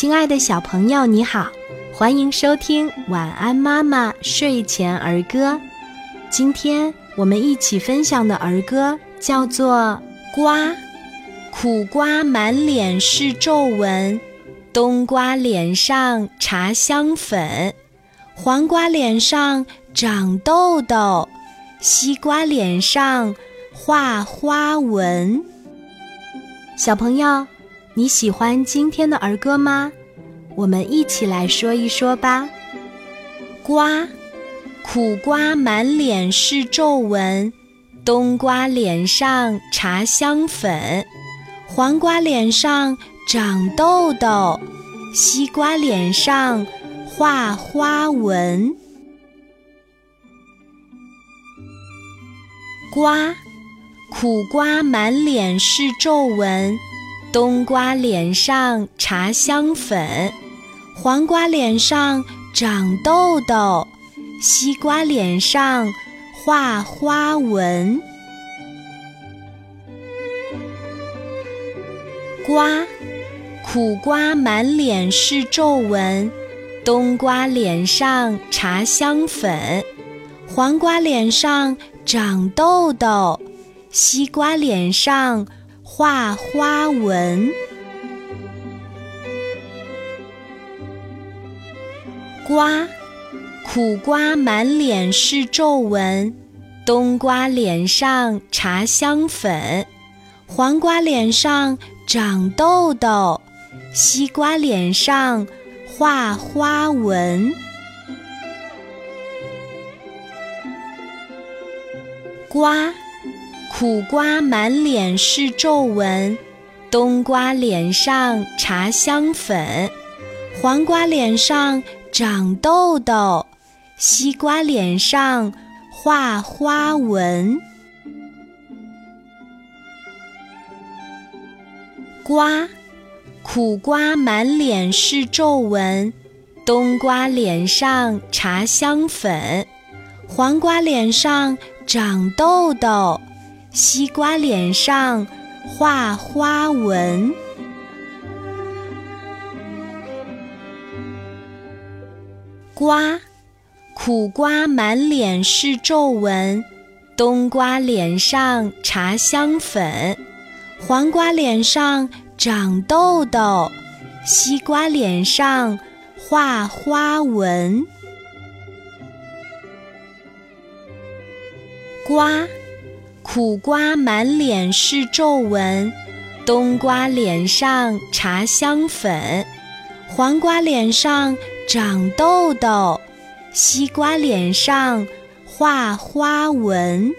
亲爱的小朋友，你好，欢迎收听《晚安妈妈睡前儿歌》。今天我们一起分享的儿歌叫做《瓜》。苦瓜满脸是皱纹，冬瓜脸上搽香粉，黄瓜脸上长痘痘，西瓜脸上画花纹。小朋友。你喜欢今天的儿歌吗？我们一起来说一说吧。瓜，苦瓜满脸是皱纹，冬瓜脸上搽香粉，黄瓜脸上长痘痘，西瓜脸上画花纹。瓜，苦瓜满脸是皱纹。冬瓜脸上搽香粉，黄瓜脸上长痘痘，西瓜脸上画花纹。瓜，苦瓜满脸是皱纹，冬瓜脸上搽香粉，黄瓜脸上长痘痘，西瓜脸上。画花纹，瓜，苦瓜满脸是皱纹，冬瓜脸上搽香粉，黄瓜脸上长痘痘，西瓜脸上画花纹，瓜。苦瓜满脸是皱纹，冬瓜脸上搽香粉，黄瓜脸上长痘痘，西瓜脸上画花纹。瓜，苦瓜满脸是皱纹，冬瓜脸上搽香粉，黄瓜脸上长痘痘。西瓜脸上画花纹，瓜，苦瓜满脸是皱纹，冬瓜脸上搽香粉，黄瓜脸上长痘痘，西瓜脸上画花纹，瓜。苦瓜满脸是皱纹，冬瓜脸上搽香粉，黄瓜脸上长痘痘，西瓜脸上画花纹。